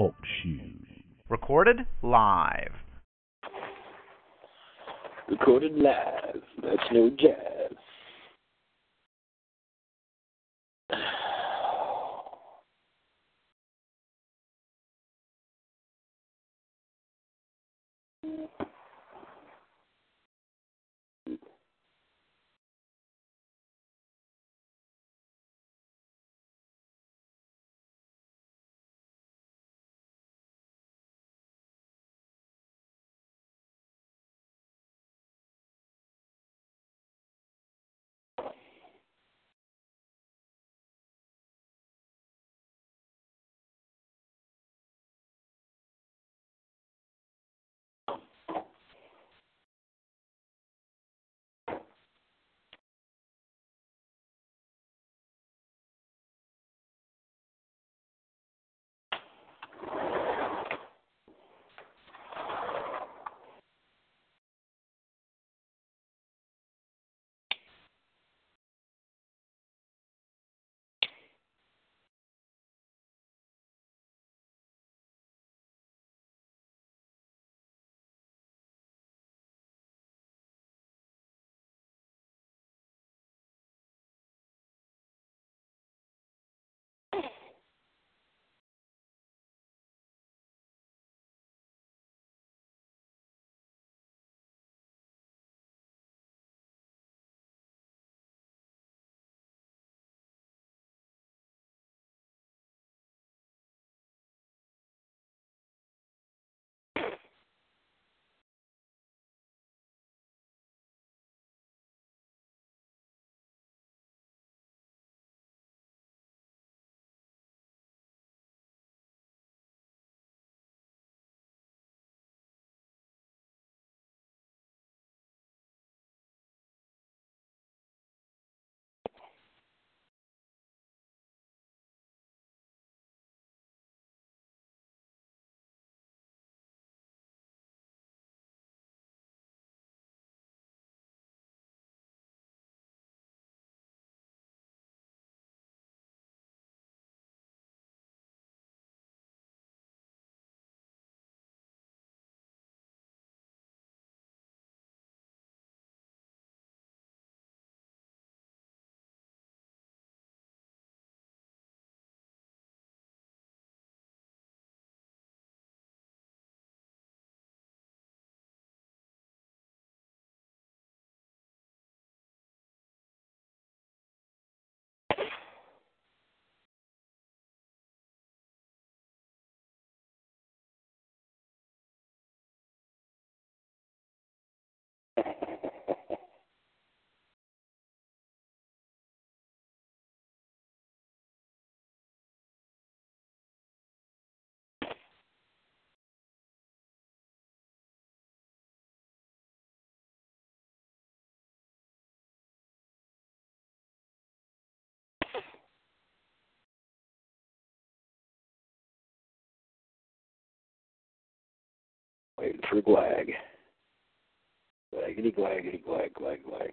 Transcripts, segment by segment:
Talk shoes. Recorded live. Recorded live. That's no jazz. Waiting for Glag. Glaggity, glaggity, glag, glag, glag.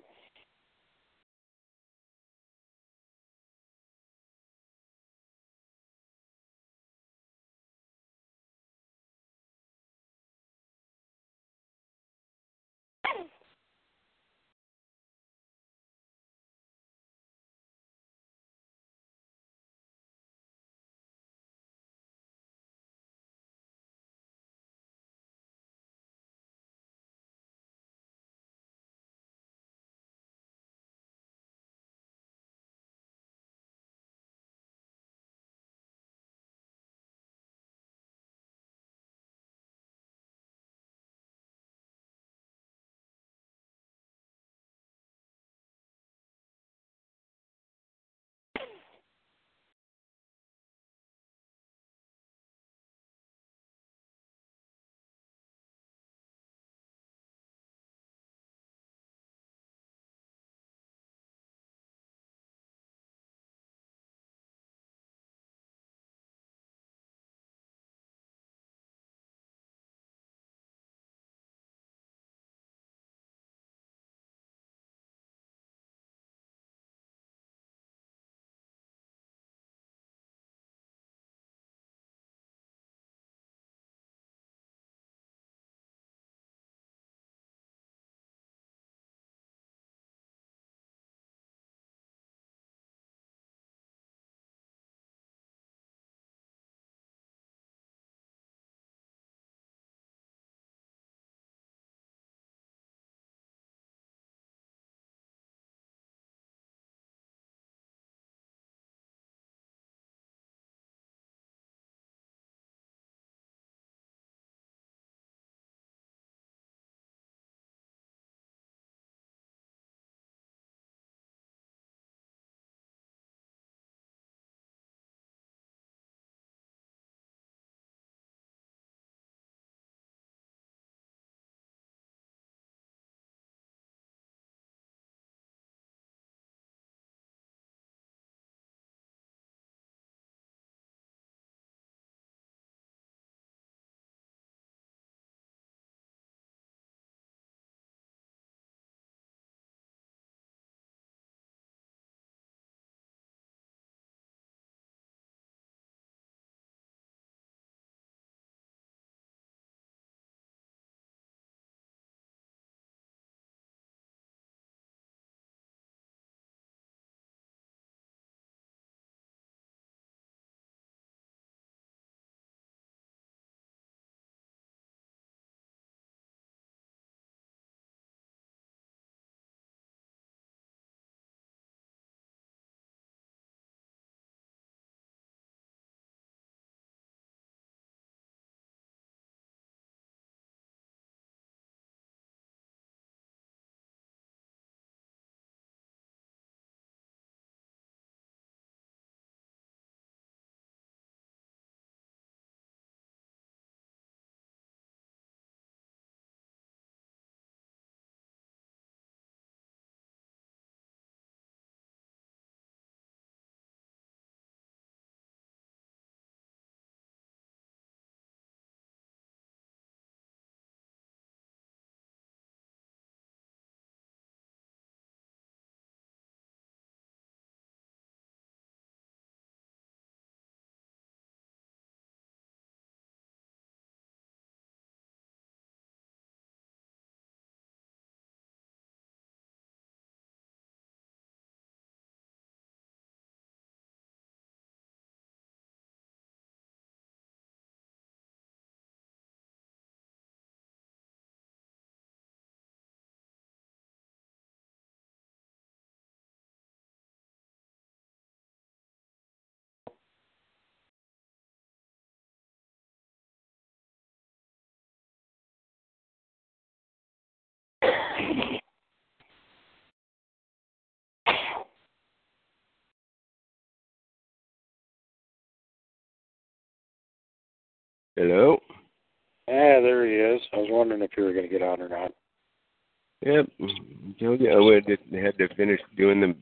Hello. Ah, there he is. I was wondering if you were going to get on or not. Yep. So, yeah, I went to, had to finish doing the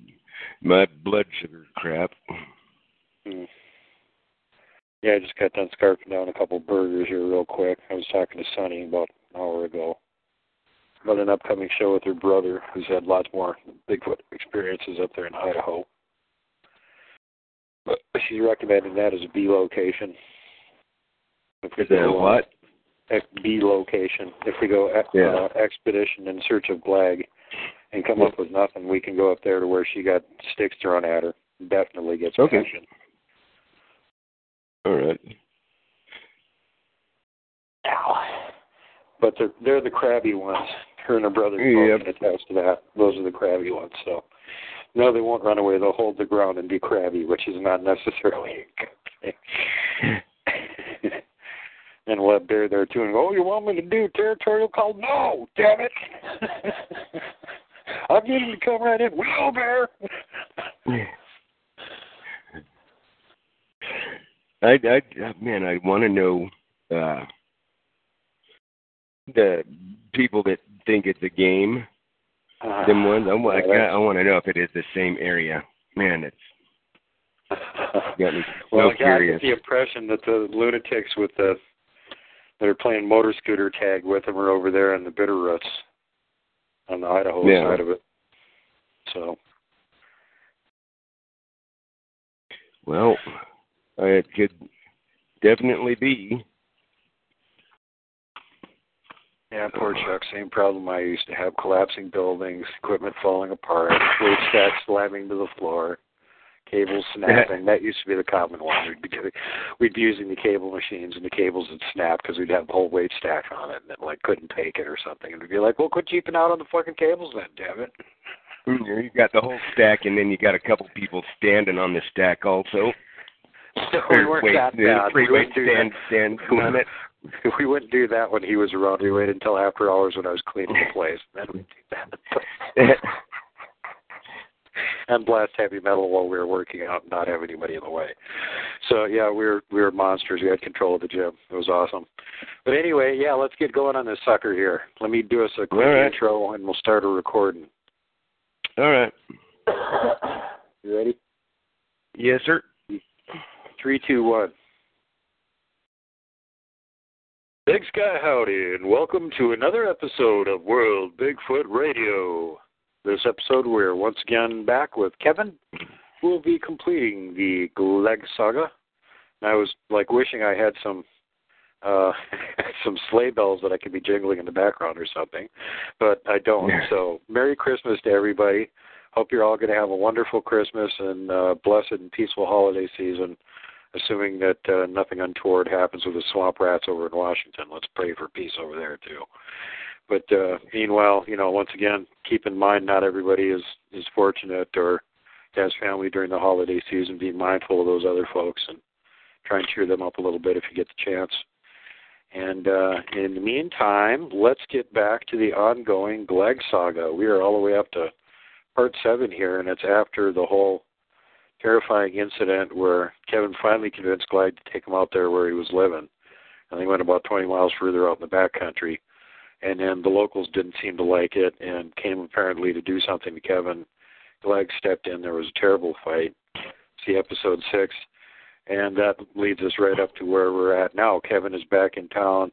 my blood sugar crap. Hmm. Yeah, I just got done scarfing down a couple burgers here real quick. I was talking to Sunny about an hour ago about an upcoming show with her brother, who's had lots more Bigfoot experiences up there in Idaho. But she's recommending that as a B location. If we go, uh, what? B location. If we go Yeah. uh, expedition in search of Glag and come up with nothing, we can go up there to where she got sticks thrown at her. Definitely gets Okay. action. All right. Ow. But they're they're the crabby ones. Her and her brother Yep. can attest to that. Those are the crabby ones. So no, they won't run away. They'll hold the ground and be crabby, which is not necessarily a good thing. and we'll Bear there too and go, Oh, you want me to do territorial call? No, damn it. I'll get him to come right in. Will Bear I, I, man, I want to know uh, the people that think it's a game. uh, Them ones. I, I, yeah, I want to know if it is the same area. Man, it's that's- got me Well, so I got the impression that the lunatics with the that are playing motor scooter tag with them are over there in the Bitterroots on the Idaho Yeah. side of it. So Well, it could definitely be. yeah, poor Chuck, same problem I used to have: collapsing buildings, equipment falling apart, weight stacks slamming to the floor, cables snapping. that used to be the common one. We'd be doing, we'd be using the cable machines, and the cables would snap because we'd have the whole weight stack on it, and it like couldn't take it or something. And we'd be like, "Well, quit cheaping out on the fucking cables, then, damn it." Mm, you got the whole stack, and then you got a couple people standing on the stack also. So we weren't wait, that bad. Three we stand, stand on it. We wouldn't do that when he was around. We waited until after hours when I was cleaning the place. Then we'd do that. and blast heavy metal while we were working out and not have anybody in the way. So yeah, we were we were monsters. We had control of the gym. It was awesome. But anyway, yeah, let's get going on this sucker here. Let me do us a quick right. intro and we'll start a recording. All right. You ready? Yes, sir. Three, two, one. Big Sky Howdy, and welcome to another episode of World Bigfoot Radio. This episode, we're once again back with Kevin, who will be completing the Glag Saga. And I was like wishing I had some uh some sleigh bells that I could be jingling in the background or something, but I don't. Yeah. So, Merry Christmas to everybody. Hope you're all going to have a wonderful Christmas and uh, blessed and peaceful holiday season assuming that uh, nothing untoward happens with the swamp rats over in Washington. Let's pray for peace over there too. But uh, meanwhile, you know, once again, keep in mind not everybody is is fortunate or has family during the holiday season. Be mindful of those other folks and try and cheer them up a little bit if you get the chance. And uh, in the meantime, let's get back to the ongoing Glag saga. We are all the way up to part seven here, and it's after the whole terrifying incident where Kevin finally convinced Glide to take him out there where he was living. And they went about 20 miles further out in the back country. And then the locals didn't seem to like it and came apparently to do something to Kevin. Glag stepped in. There was a terrible fight. See episode six. And that leads us right up to where we're at now. Kevin is back in town.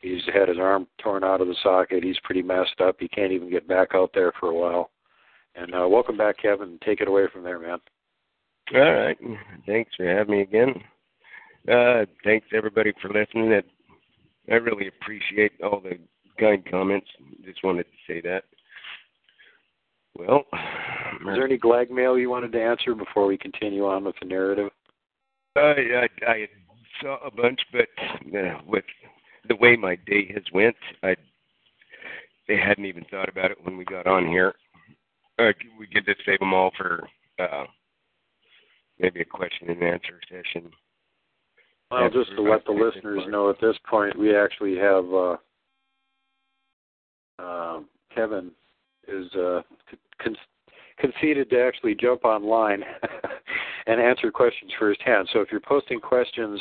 He's had his arm torn out of the socket. He's pretty messed up. He can't even get back out there for a while. And uh, welcome back, Kevin. Take it away from there, man. All right. Thanks for having me again. Uh, thanks everybody for listening. I really appreciate all the kind comments. Just wanted to say that. Well, Is there any Glag mail you wanted to answer before we continue on with the narrative? I I, I saw a bunch, but uh, with the way my day has went, I they hadn't even thought about it when we got on here. Uh, we get to save them all for uh, maybe a question and answer session. Well, just to let the listeners know, at this point, we actually have uh, uh, Kevin is uh, con- conceded to actually jump online and answer questions firsthand. So if you're posting questions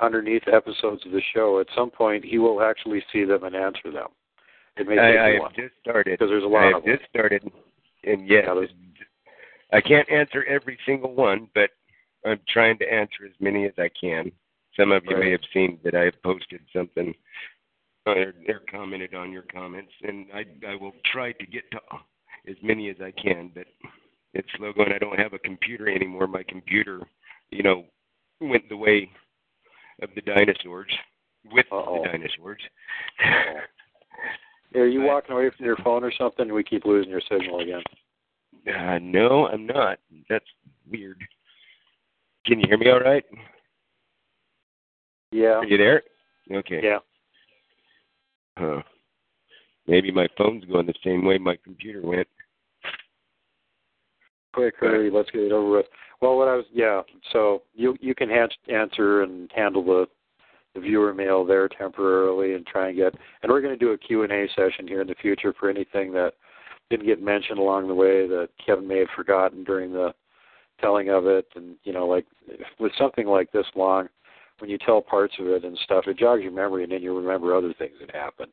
underneath episodes of the show, at some point he will actually see them and answer them. It may take I, I a have while just started. because there's a lot I of have them. just started, and yes, Yeah, I can't answer every single one, but I'm trying to answer as many as I can. Some of you may have seen that I have posted something or, or commented on your comments, and I I will try to get to as many as I can. But it's slow going. I don't have a computer anymore. My computer, you know, went the way of the dinosaurs with Uh-oh. the dinosaurs. Are you walking away from your phone or something? We keep losing your signal again. Uh, no, I'm not. That's weird. Can you hear me all right? Yeah. Are you there? Okay. Yeah. Huh. Maybe my phone's going the same way my computer went. Quick, hurry, let's get it over with. Well, what I was, yeah. So you you can answer and handle the the viewer mail there temporarily and try and get. And we're going to do a Q and A session here in the future for anything that didn't get mentioned along the way that Kevin may have forgotten during the telling of it. And you know, like with something like this long, when you tell parts of it and stuff, it jogs your memory, and then you remember other things that happened.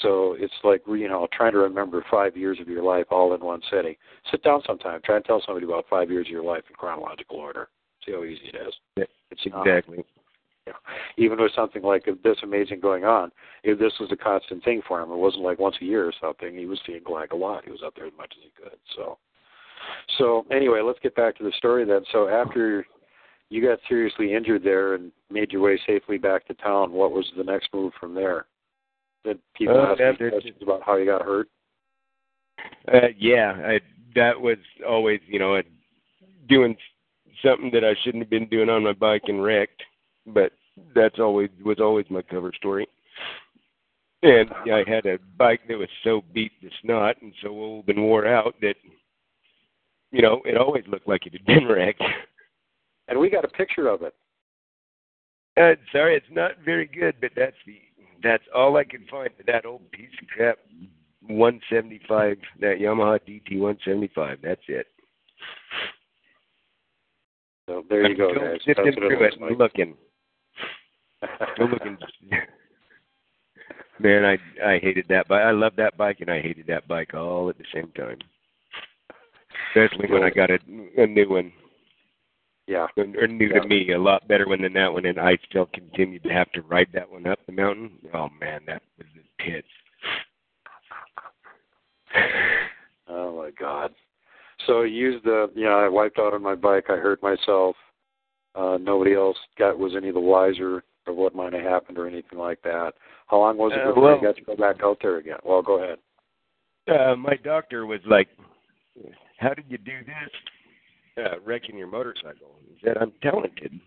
So it's like you know trying to remember five years of your life all in one sitting. Sit down sometime. Try and tell somebody about five years of your life in chronological order. See how easy it is. Yeah, It's not. Exactly. Even with something like this amazing going on, if this was a constant thing for him, it wasn't like once a year or something. He was seeing Glag a lot. He was up there as much as he could. So, so anyway, let's get back to the story then. So after you got seriously injured there and made your way safely back to town, what was the next move from there? Did people Uh, ask you questions about how you got hurt? Uh, yeah, I, that was always, you know, doing something that I shouldn't have been doing on my bike and wrecked. But that's always was always my cover story. And I had a bike that was so beat to snot and so old and wore out that, you know, it always looked like it had been wrecked. And we got a picture of it. Uh, sorry, it's not very good, but that's the that's all I can find of that old piece of crap 175, that Yamaha DT 175. That's it. So there you go, still guys. sifting it through it like. looking. Still looking. Man, I I hated that bike. I loved that bike and I hated that bike all at the same time. Especially when I got a, a new one, yeah. or or new Yeah. to me, a lot better one than that one, and I still continued to have to ride that one up the mountain. Oh man, that was a pits. Oh my God. So I used the you know, I wiped out on my bike, I hurt myself. Uh nobody else got was any the wiser of what might have happened or anything like that. How long was it Uh, before well- you got to go back out there again? Well go ahead. Uh, my doctor was like, "How did you do this? Uh, wrecking your motorcycle?" He said, "I'm talented."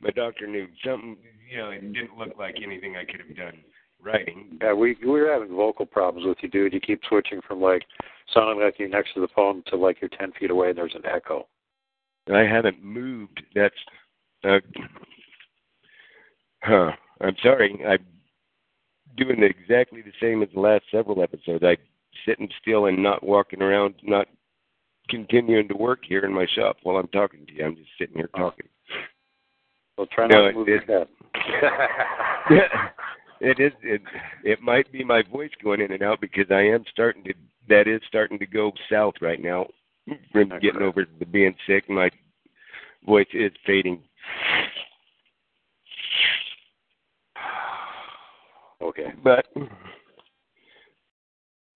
My doctor knew something. You know, it didn't look like anything I could have done riding. Yeah, we we were having vocal problems with you, dude. You keep switching from like sounding like you're next to the phone to like you're ten feet away and there's an echo. I haven't moved. That's. Uh, huh. I'm sorry. I'm doing exactly the same as the last several episodes. I sitting still and not walking around, not continuing to work here in my shop while I'm talking to you. I'm just sitting here talking. Well, try not it to move your is- head. it is it it might be my voice going in and out because I am starting to that is starting to go south right now from getting over the being sick my voice is fading okay. but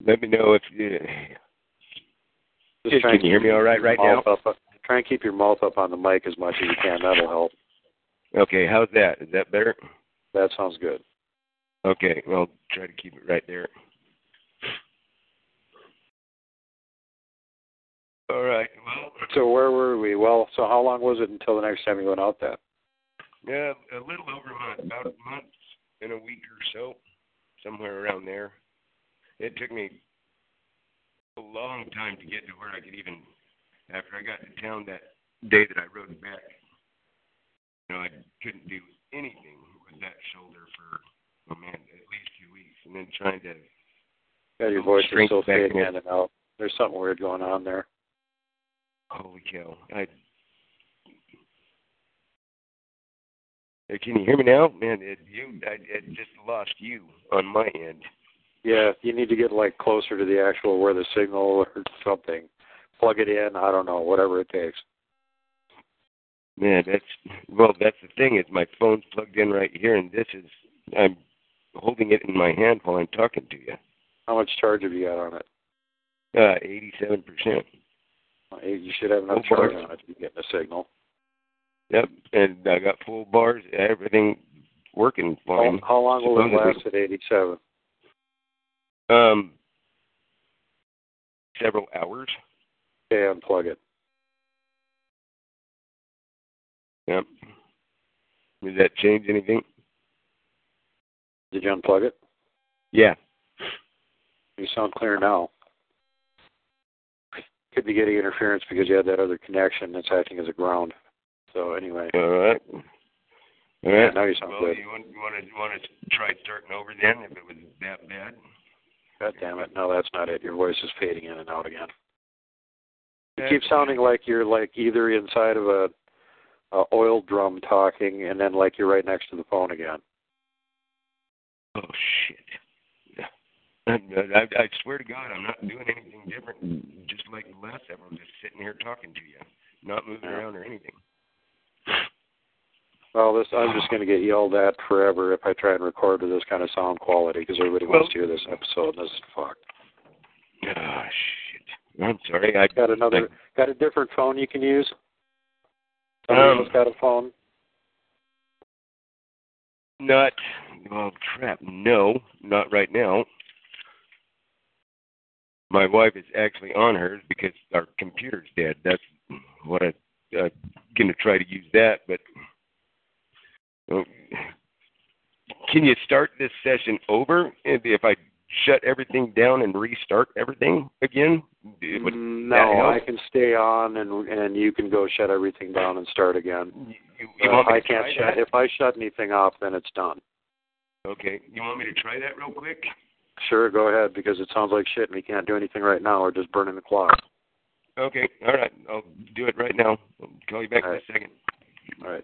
let me know if uh, Just try can and you hear me all right right now Up, uh, try and keep your mouth up on the mic as much as you can. That'll help. okay how's that is that better That sounds good. okay I'll try to keep it right there all right well So where were we? Well, so how long was it until the next time you went out then? Yeah, a little over a month, about a month and a week or so, somewhere around there. It took me a long time to get to where I could even, after I got to town that day that I rode back, you know, I couldn't do anything with that shoulder for, oh man, at least two weeks. And then trying to, Yeah, your oh, voice is still fading in. and out. There's something weird going on there. holy cow, I, Can you hear me now, man? It, you, I, it just lost you on my end. Yeah, you need to get like closer to the actual where the signal or something. Plug it in. I don't know, whatever it takes. Man, that's well. That's the thing is my phone's plugged in right here, and this is I'm holding it in my hand while I'm talking to you. How much charge have you got on it? Uh, eighty-seven percent. You should have enough Full charge bars. on it to be getting a signal. Yep, and I got full bars, everything working How, fine. how long will it last at 87? Um, several hours. Okay, unplug it. Yep. Did that change anything? Did you unplug it? Yeah. You sound clear now. Could be getting interference because you had that other connection that's acting as a ground. So anyway, All right. All right. yeah, now you sound well, good. you want you want to you want to try starting over then if it was that bad? God damn it! No, that's not it. Your voice is fading in and out again. You keep sounding like you're like either inside of a, a oil drum talking, and then like you're right next to the phone again. Oh shit. I, uh, I, I swear to God, I'm not doing anything different. Just like the last several, just sitting here talking to you, not moving around or anything. Well, this I'm just going to get yelled at forever if I try and record with this kind of sound quality because everybody Well- wants to hear this episode. And this is fucked. Oh shit. I'm sorry. I Got another, got a different phone you can use. Um, Somebody else got a phone. Not well, crap. No, not right now. My wife is actually on hers because our computer's dead. That's what I, I'm going to try to use that. But can you start this session over if if I shut everything down and restart everything again? Would- Mm, no. I can stay on and and you can go shut everything down and start again. you, you, you Uh, want me I can't shut. that? If I shut anything off, then it's done. Okay, you want me to try that real quick? Sure, go ahead because it sounds like shit and we can't do anything right now. We're just burning the clock. Okay, all right. I'll do it right now. I'll call you back All in right. a second. All right.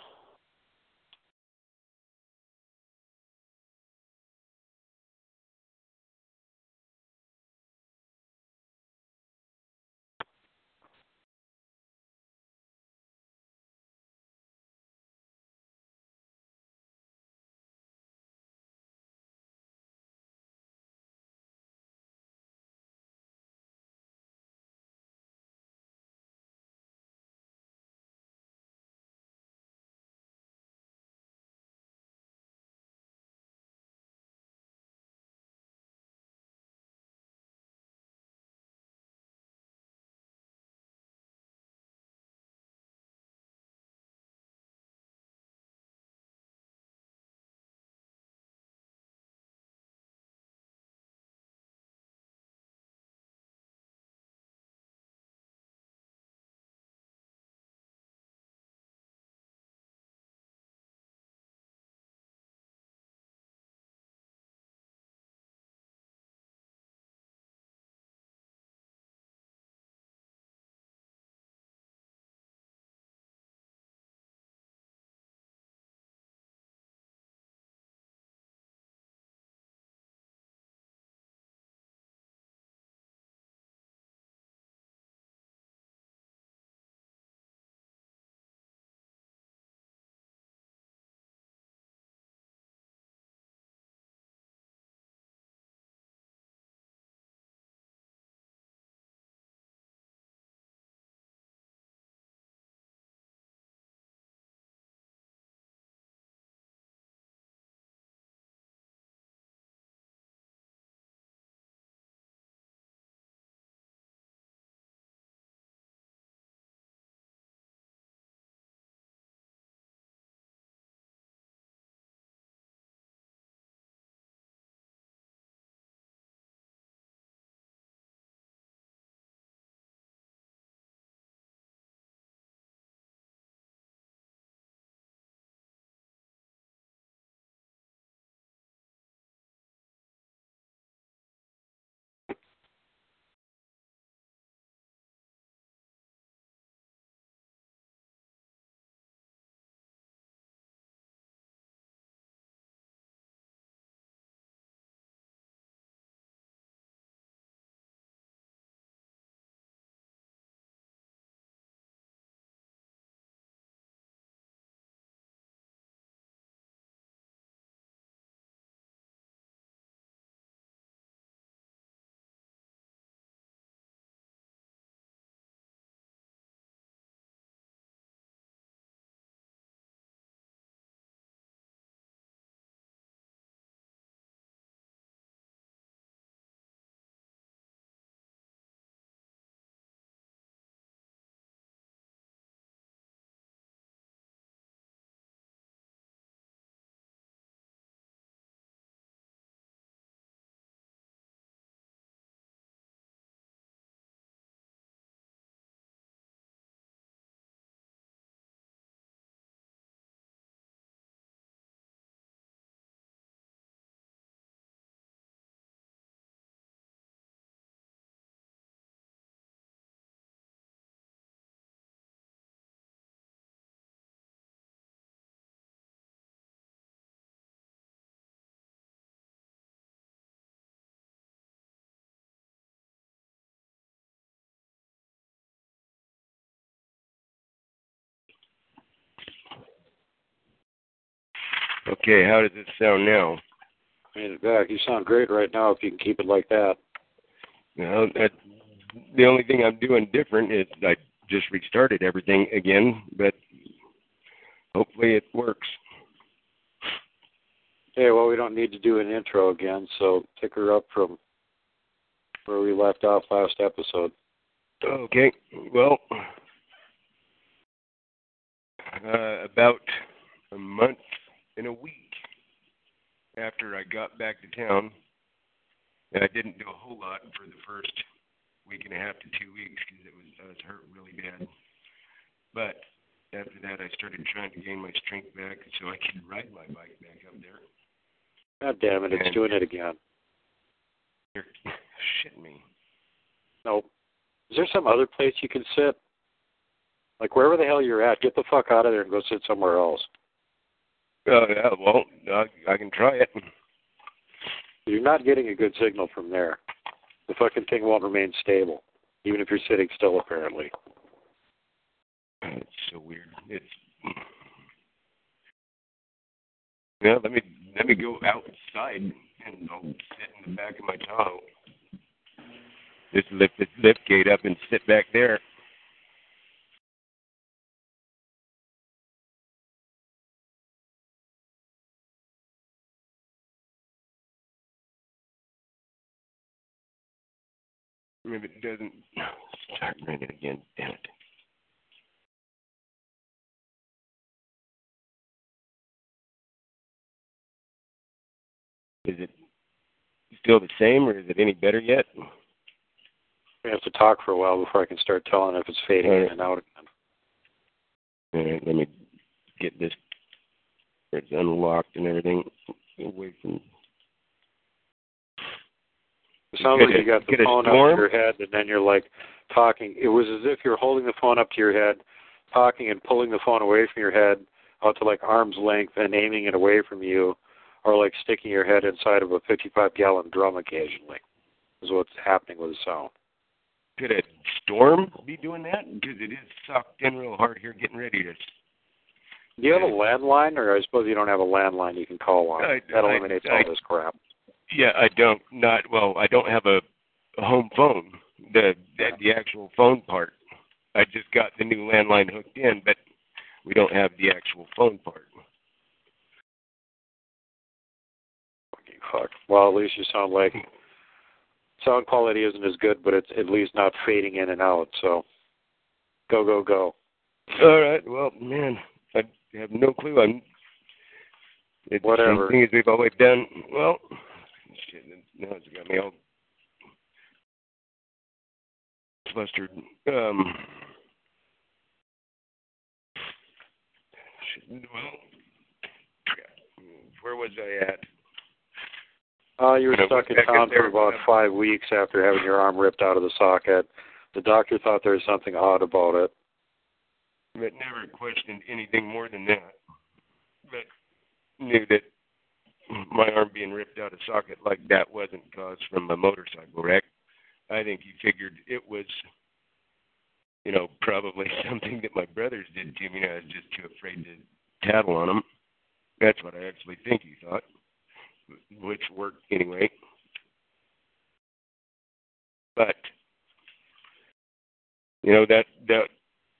Okay, how does it sound now? I mean, back. You sound great right now if you can keep it like that. Well, that, the only thing I'm doing different is I just restarted everything again, but hopefully it works. Okay, well, we don't need to do an intro again, so pick her up from where we left off last episode. Okay, well, uh, about a month and a week after I got back to town, and I didn't do a whole lot for the first week and a half to two weeks because it was I was hurt really bad. But after that, I started trying to gain my strength back so I could ride my bike back up there. God damn it, it's And- doing it again. You're shitting me. Nope. Is there some other place you can sit? Like wherever the hell you're at, get the fuck out of there and go sit somewhere else. Oh yeah, well, I, I can try it. You're not getting a good signal from there. The fucking thing won't remain stable, even if you're sitting still, apparently. It's so weird. It's yeah. Let me let me go outside and I'll sit in the back of my Tahoe. Just lift this lift gate up and sit back there. If it doesn't start ringing again, damn it. Is it still the same, or is it any better yet? We have to talk for a while before I can start telling if it's fading in and out again. All right, let me get this. It's unlocked and everything away from. It sounds like a- you got the phone up to your head, and then you're like talking. It was as if you're holding the phone up to your head, talking and pulling the phone away from your head out to like arm's length and aiming it away from you, or like sticking your head inside of a 55 gallon drum occasionally. Is what's happening with the sound. Could a storm be doing that? Because it is sucked in real hard here, getting ready to. Do you have a landline, or I suppose you don't have a landline you can call on? I- that eliminates I- all this crap. Yeah, I don't. Not well. I don't have a, a home phone. The, the the actual phone part. I just got the new landline hooked in, but we don't have the actual phone part. Fucking fuck. Well, at least you sound like sound quality isn't as good, but it's at least not fading in and out. So, go go go. All right. Well, man, I have no clue. I'm. It's Whatever. The same thing as we've always done. Well, shit. Now it's got me all flustered. Um. Shit, well. Where was I at? Uh, you were And stuck in town for about and- five weeks after having your arm ripped out of the socket. The doctor thought there was something odd about it. But never questioned anything more than that. But knew that my arm being ripped out of socket like that wasn't caused from a motorcycle wreck. I think he figured it was, you know, probably something that my brothers did to me. and I was just too afraid to tattle on them. That's what I actually think he thought, which worked anyway. But you know that that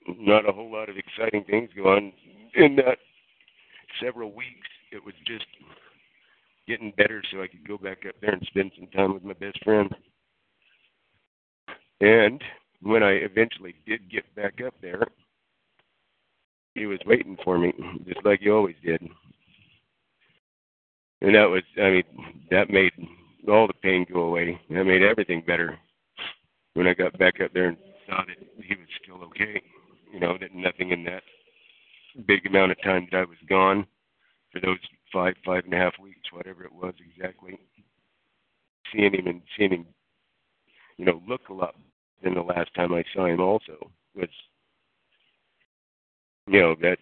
not a whole lot of exciting things go on in that several weeks. It was just getting better so I could go back up there and spend some time with my best friend. And when I eventually did get back up there, he was waiting for me, just like he always did. And that was, I mean, that made all the pain go away. That made everything better when I got back up there and saw that he was still okay. You know, that nothing in that big amount of time that I was gone for those five, five and a half weeks, whatever it was exactly. Seeing him and seeing him, you know, look a lot than the last time I saw him also was, you know, that,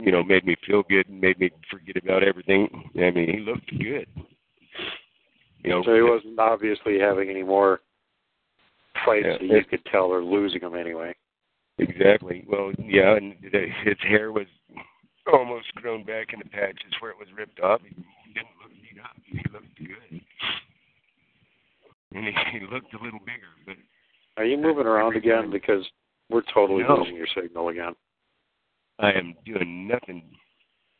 you know, made me feel good and made me forget about everything. I mean, he looked good. You know, So he wasn't obviously having any more fights Yeah. that you could tell or losing them anyway. Exactly. Well, yeah, and the, his hair was almost grown back in the patches where it was ripped off. He didn't look beat up. He looked good, and he, he looked a little bigger. But Are you moving around again? Because we're totally No. losing your signal again. I am doing nothing.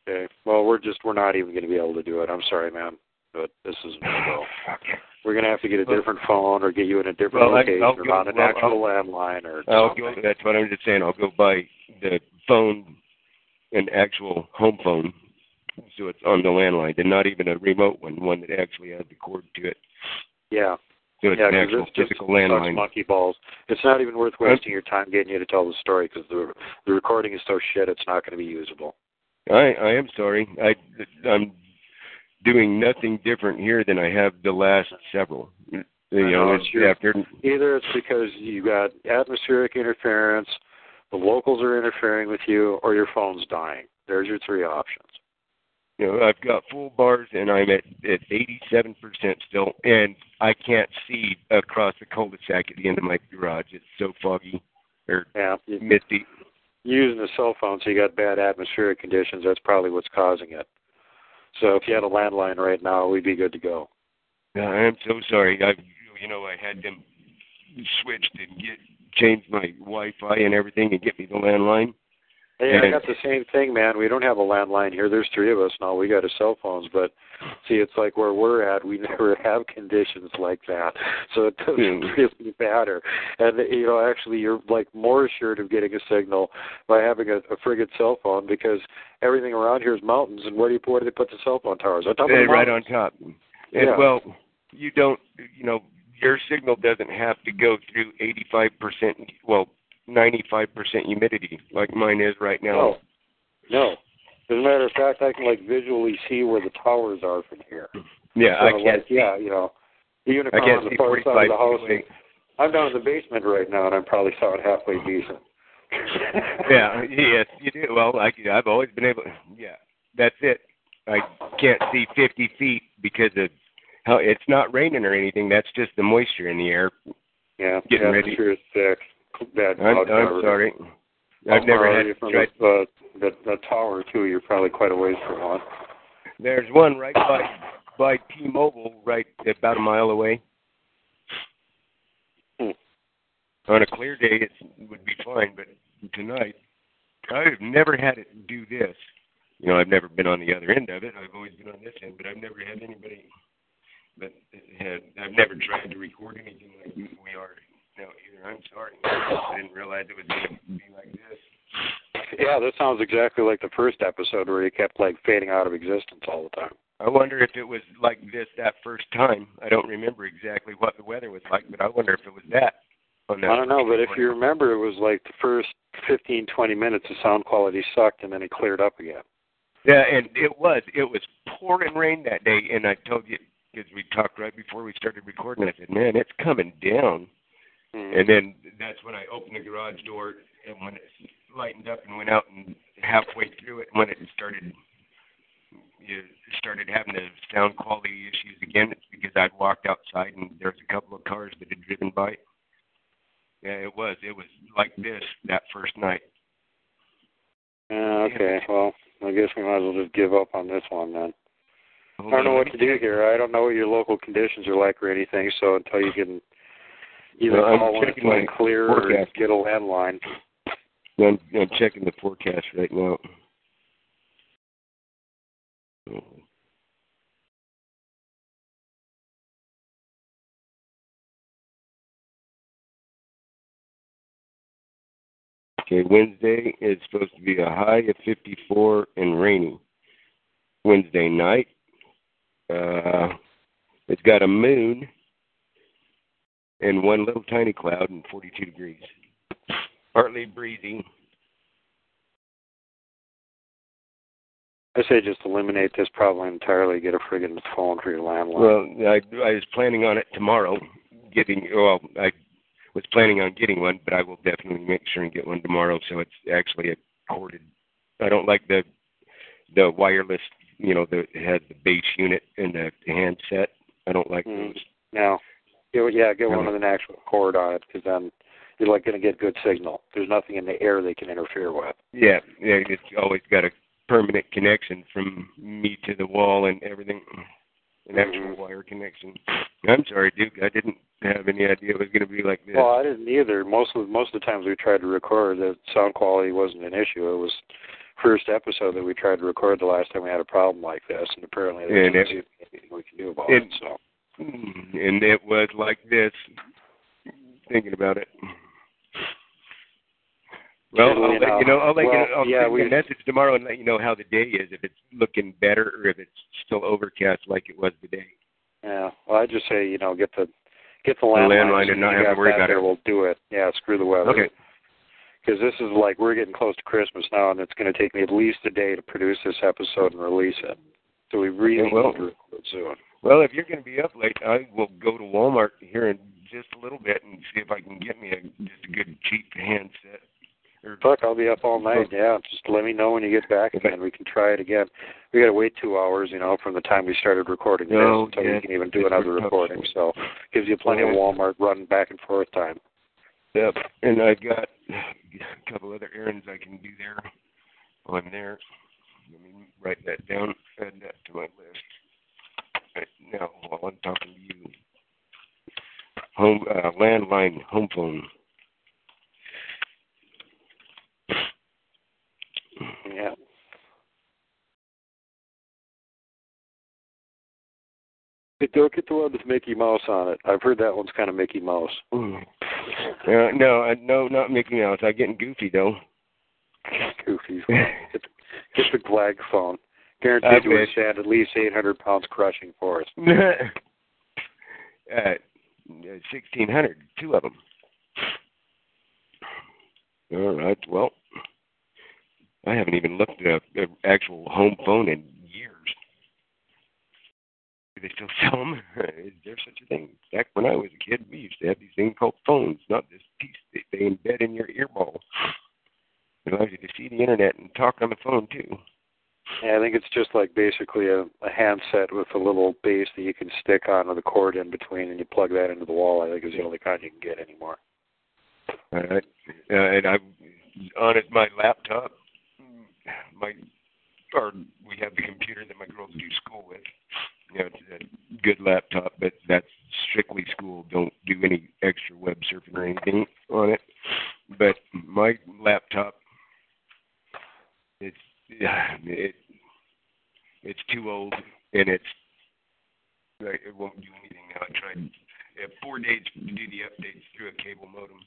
Okay. Well, we're just we're not even going to be able to do it. I'm sorry, man, but this is go. We're going to have to get a Well- different phone or get you in a different Well, location I'll or go- on an well, actual landline or I'll something. go. That's what I'm just saying. I'll go buy the phone, an actual home phone, so it's on the landline, and not even a remote one, one that actually has the cord to it. Yeah. So it's yeah, an actual just physical landline. monkey balls. It's not even worth wasting your time getting you to tell the story because the the recording is so shit. It's not going to be usable. I I am sorry. I I'm doing nothing different here than I have the last several. You know, know, it's it's after Either it's because you got atmospheric interference, the locals are interfering with you, or your phone's dying. There's your three options. you know I've got full bars and I'm at at 87 percent still, and I can't see across the cul-de-sac at the end of my garage. It's so foggy or Yeah, misty. using a cell phone, so you got bad atmospheric conditions. That's probably what's causing it. So if you had a landline right now, we'd be good to go. Yeah, I am so sorry. I you know I had them switched and get changed my Wi-Fi and everything and get me the landline. Hey, I got the same thing, man. We don't have a landline here. There's three of us now. We got our cell phones, but see, it's like where we're at. We never have conditions like that, so it doesn't Hmm. really matter. And you know, actually, you're like more assured of getting a signal by having a, a friggin' cell phone because everything around here is mountains. And where do you where do they put the cell phone towers? On top of the right on top. And Yeah. well, you don't, you know, your signal doesn't have to go through 85%, well, 95% humidity like mine is right now. No, no. As a matter of fact, I can like visually see where the towers are from here. Yeah, So, I can't. like, yeah, you know, I can't on the see far side 45 of the house, feet. I'm down in the basement right now, and I'm probably saw it halfway decent. Yeah, yes, you do. Well, I, I've always been able. Yeah, that's it. I can't see 50 feet because of how it's not raining or anything. That's just the moisture in the air. yeah, Getting yeah, ready. Sure, it's sick. Bad I'm, I'm sorry. I've never had from tried. the, uh, the the tower too. You're probably quite a ways from one. There's one right by by T-Mobile, right about a mile away. Hmm. On a clear day, it would be fine, but tonight, I've never had it do this. You know, I've never been on the other end of it. I've always been on this end, but I've never had anybody. But had I've never tried to record anything like we are now either. I'm sorry. I didn't realize it going to be like this. Yeah, that sounds exactly like the first episode where you kept like fading out of existence all the time. I wonder if it was like this that first time. I don't remember exactly what the weather was like, but I wonder if it was that. On that I don't know, but if you remember, it was like the first 15, 20 minutes, the sound quality sucked, and then it cleared up again. Yeah, and it was. It was pouring rain that day, and I told you because we talked right before we started recording. I said, "Man, it's coming down." Mm. And then that's when I opened the garage door, and when it lightened up and went out, and halfway through it, when it started, you started having the sound quality issues again. It's because I'd walked outside and there was a couple of cars that had driven by. Yeah, it was. It was like this that first night. Yeah, okay. Well, I guess we might as well just give up on this one then. I don't know what to do here. I don't know what your local conditions are like or anything. So until you can either Well, call when it's checking like my clear or get a landline. I'm, I'm checking the forecast right now. Okay, Wednesday is supposed to be a high of 54 and rainy. Wednesday night, uh, it's got a moon and one little tiny cloud and 42 degrees. Partly breezy. I say just eliminate this problem entirely. Get a friggin' phone for your landline. Well, I, I was planning on it tomorrow, getting. Well, I was planning on getting one, but I will definitely make sure and get one tomorrow. So it's actually a corded. I don't like the the wireless. You know, the it has the base unit and the handset. I don't like Mhm. those. now, get, yeah, get one with an actual cord on it, because then you're like going to get good signal. There's nothing in the air they can interfere with. Yeah, yeah. It's always got a permanent connection from me to the wall and everything, an actual Mhm. wire connection. I'm sorry, Duke. I didn't have any idea it was going to be like this. Well, I didn't either. Most of most of the times we tried to record, the sound quality wasn't an issue. It was first episode that we tried to record the last time we had a problem like this, and apparently there And anything we can do about it- it. So Mm, and it was like this. Thinking about it. Well, I'll you let know, you know. I'll let you know. I'll yeah, send you a message tomorrow and let you know how the day is. If it's looking better or if it's still overcast like it was today. yeah, well, I just say you know get the get the landline landline and not have to worry about it. We'll do it. Yeah, screw the weather. Okay. Because this is like we're getting close to Christmas now, and it's going to take me at least a day to produce this episode and release it. So we really well- need to record soon. Well, if you're going to be up late, I will go to Walmart here in just a little bit and see if I can get me a just a good cheap handset. Or, Fuck, I'll be up all night. Yeah, just let me know when you get back, and then we can try it again. We got to wait two hours, you know, from the time we started recording this until yeah, we can even do it's another recording. So gives you plenty of Walmart run back and forth time. Yep. And I got a couple other errands I can do there while I'm there. Let me write that down. Add that to my list. Right now, while I'm talking to you, home uh, landline home phone. Yeah. Don't get the one with Mickey Mouse on it. I've heard that one's kind of Mickey Mouse. Mm. Uh, no, uh, no, not Mickey Mouse. I'm getting goofy though. Goofy. Get, get the Glag phone. I Guaranteed to wish. at least 800 pounds crushing force. uh, sixteen hundred, two of them. All right. Well, I haven't even looked at an actual home phone in. Do they still sell them? Is there such a thing? Back when I was a kid, we used to have these things called phones, not this piece that they embed in your earball. It allows you to see the internet and talk on the phone too. Yeah, I think it's just like basically a, a handset with a little base that you can stick onto the cord in between, and you plug that into the wall. I think is the only kind you can get anymore. All right. Uh, and I'm on it, my laptop. My or we have the computer that my girls do school with. You know, it's a good laptop, but that's strictly school. Don't do any extra web surfing or anything on it. But my laptop, it's it it's too old and it's like, it won't do anything now. I tried four days to do the updates through a cable modem.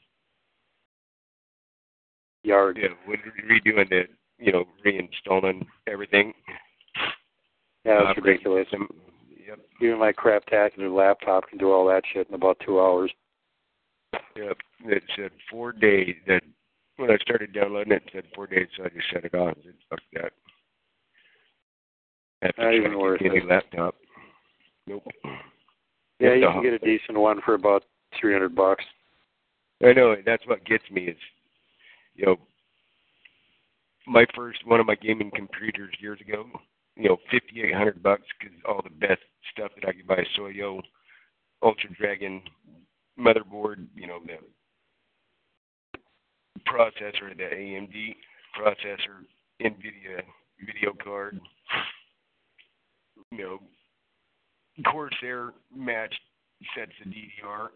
Yard. Yeah, when redoing the, you know, reinstalling everything. Yeah, that's ridiculous. system. Yep, Even my crap craptacular laptop can do all that shit in about two hours. yep. It said four days. That when I started downloading it, it said four days, so I just shut it off. Said, fuck that. After Not even worth it. laptop. Nope. Yeah, you can get a decent one for about three hundred bucks. I know that's what gets me is, you know, my first one of my gaming computers years ago, you know, fifty eight hundred bucks because all the best stuff that I could buy, Soyo, Ultra Dragon, motherboard, you know, the processor, the AMD processor, NVIDIA video card, you know, Corsair matched sets of DDR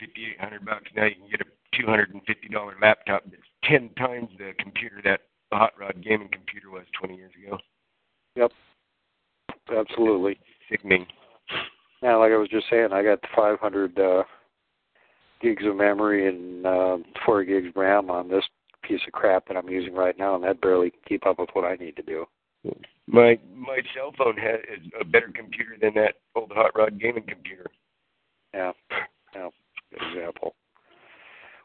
fifty eight hundred bucks. Now you can get a two hundred and fifty dollar laptop that's ten times the computer that the hot rod gaming computer was twenty years ago. Absolutely. Sickening. Yeah, like I was just saying, I got 500 uh, gigs of memory and uh, 4 gigs RAM on this piece of crap that I'm using right now, and that barely keep up with what I need to do. My my cell phone has is a better computer than that old hot rod gaming computer. Yeah, yeah, good example.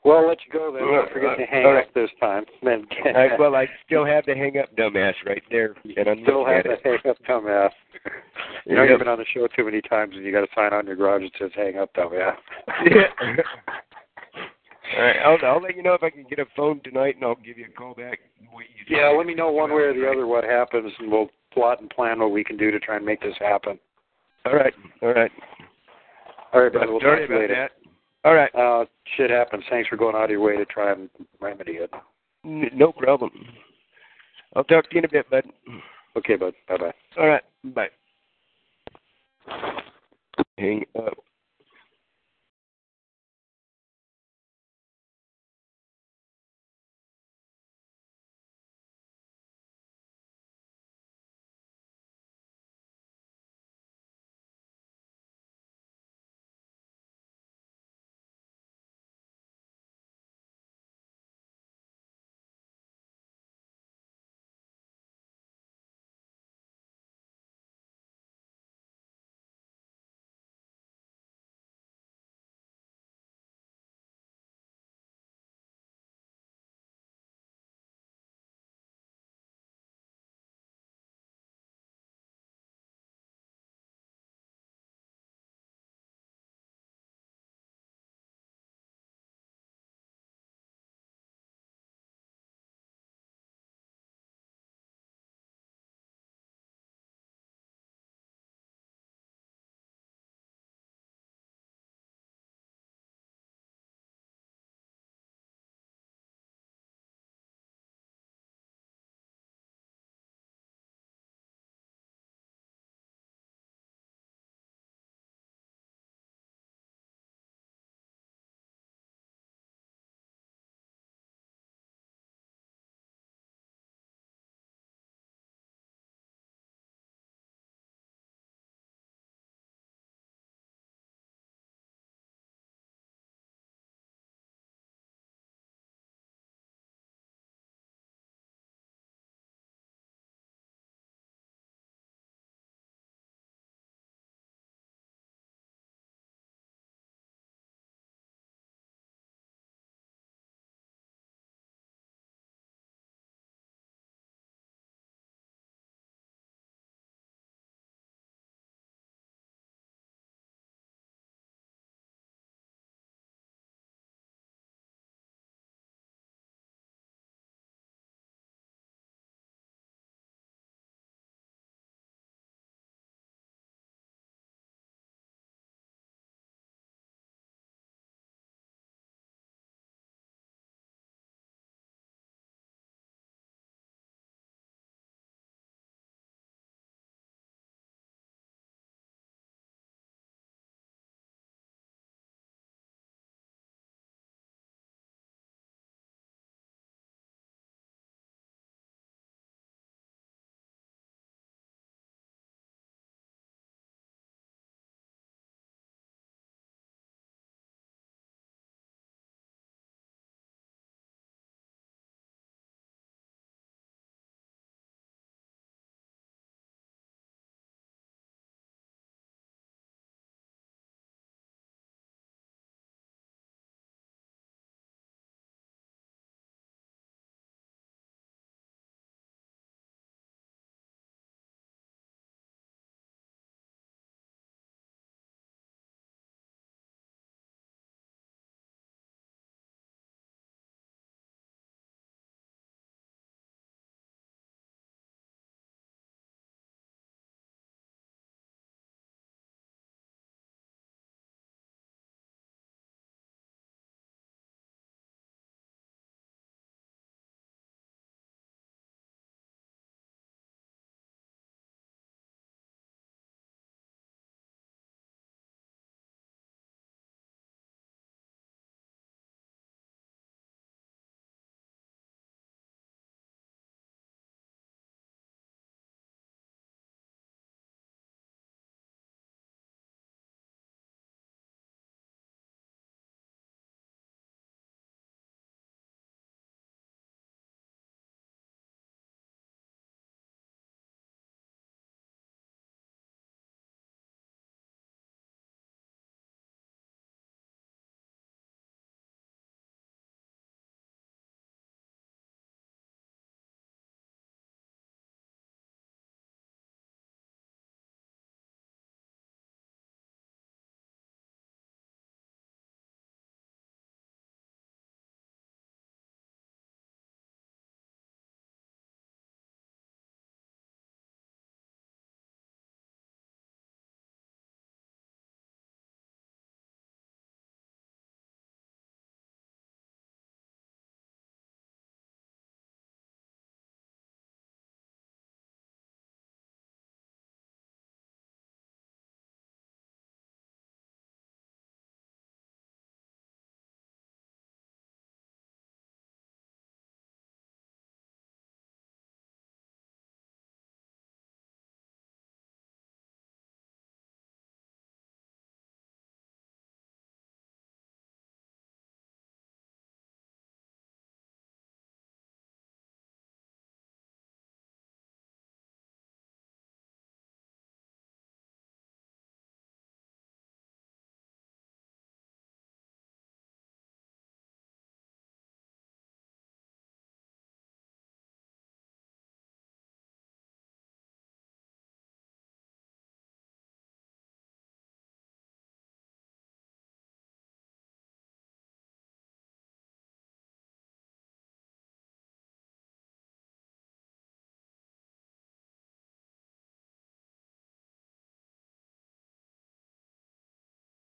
Well, I'll let you go then. Don't forget to hang right. up this time. Then I, well, I still have the hang up dumbass right there, and I'm still have the hang up dumbass. You know, you've been on the show too many times, and you got a sign on your garage that says "hang up dumbass." Yeah. All right, I'll I'll let you know if I can get a phone tonight, and I'll give you a call back. Yeah, let me know one way or the other what happens, and we'll plot and plan what we can do to try and make this happen. All right, all right. All right, brother. We'll Sorry talk to you about later. that. All right. Uh, shit happens. Thanks for going out of your way to try and remedy it. No problem. I'll talk to you in a bit, bud. Okay, bud. Bye bye. All right. Bye. Hang up.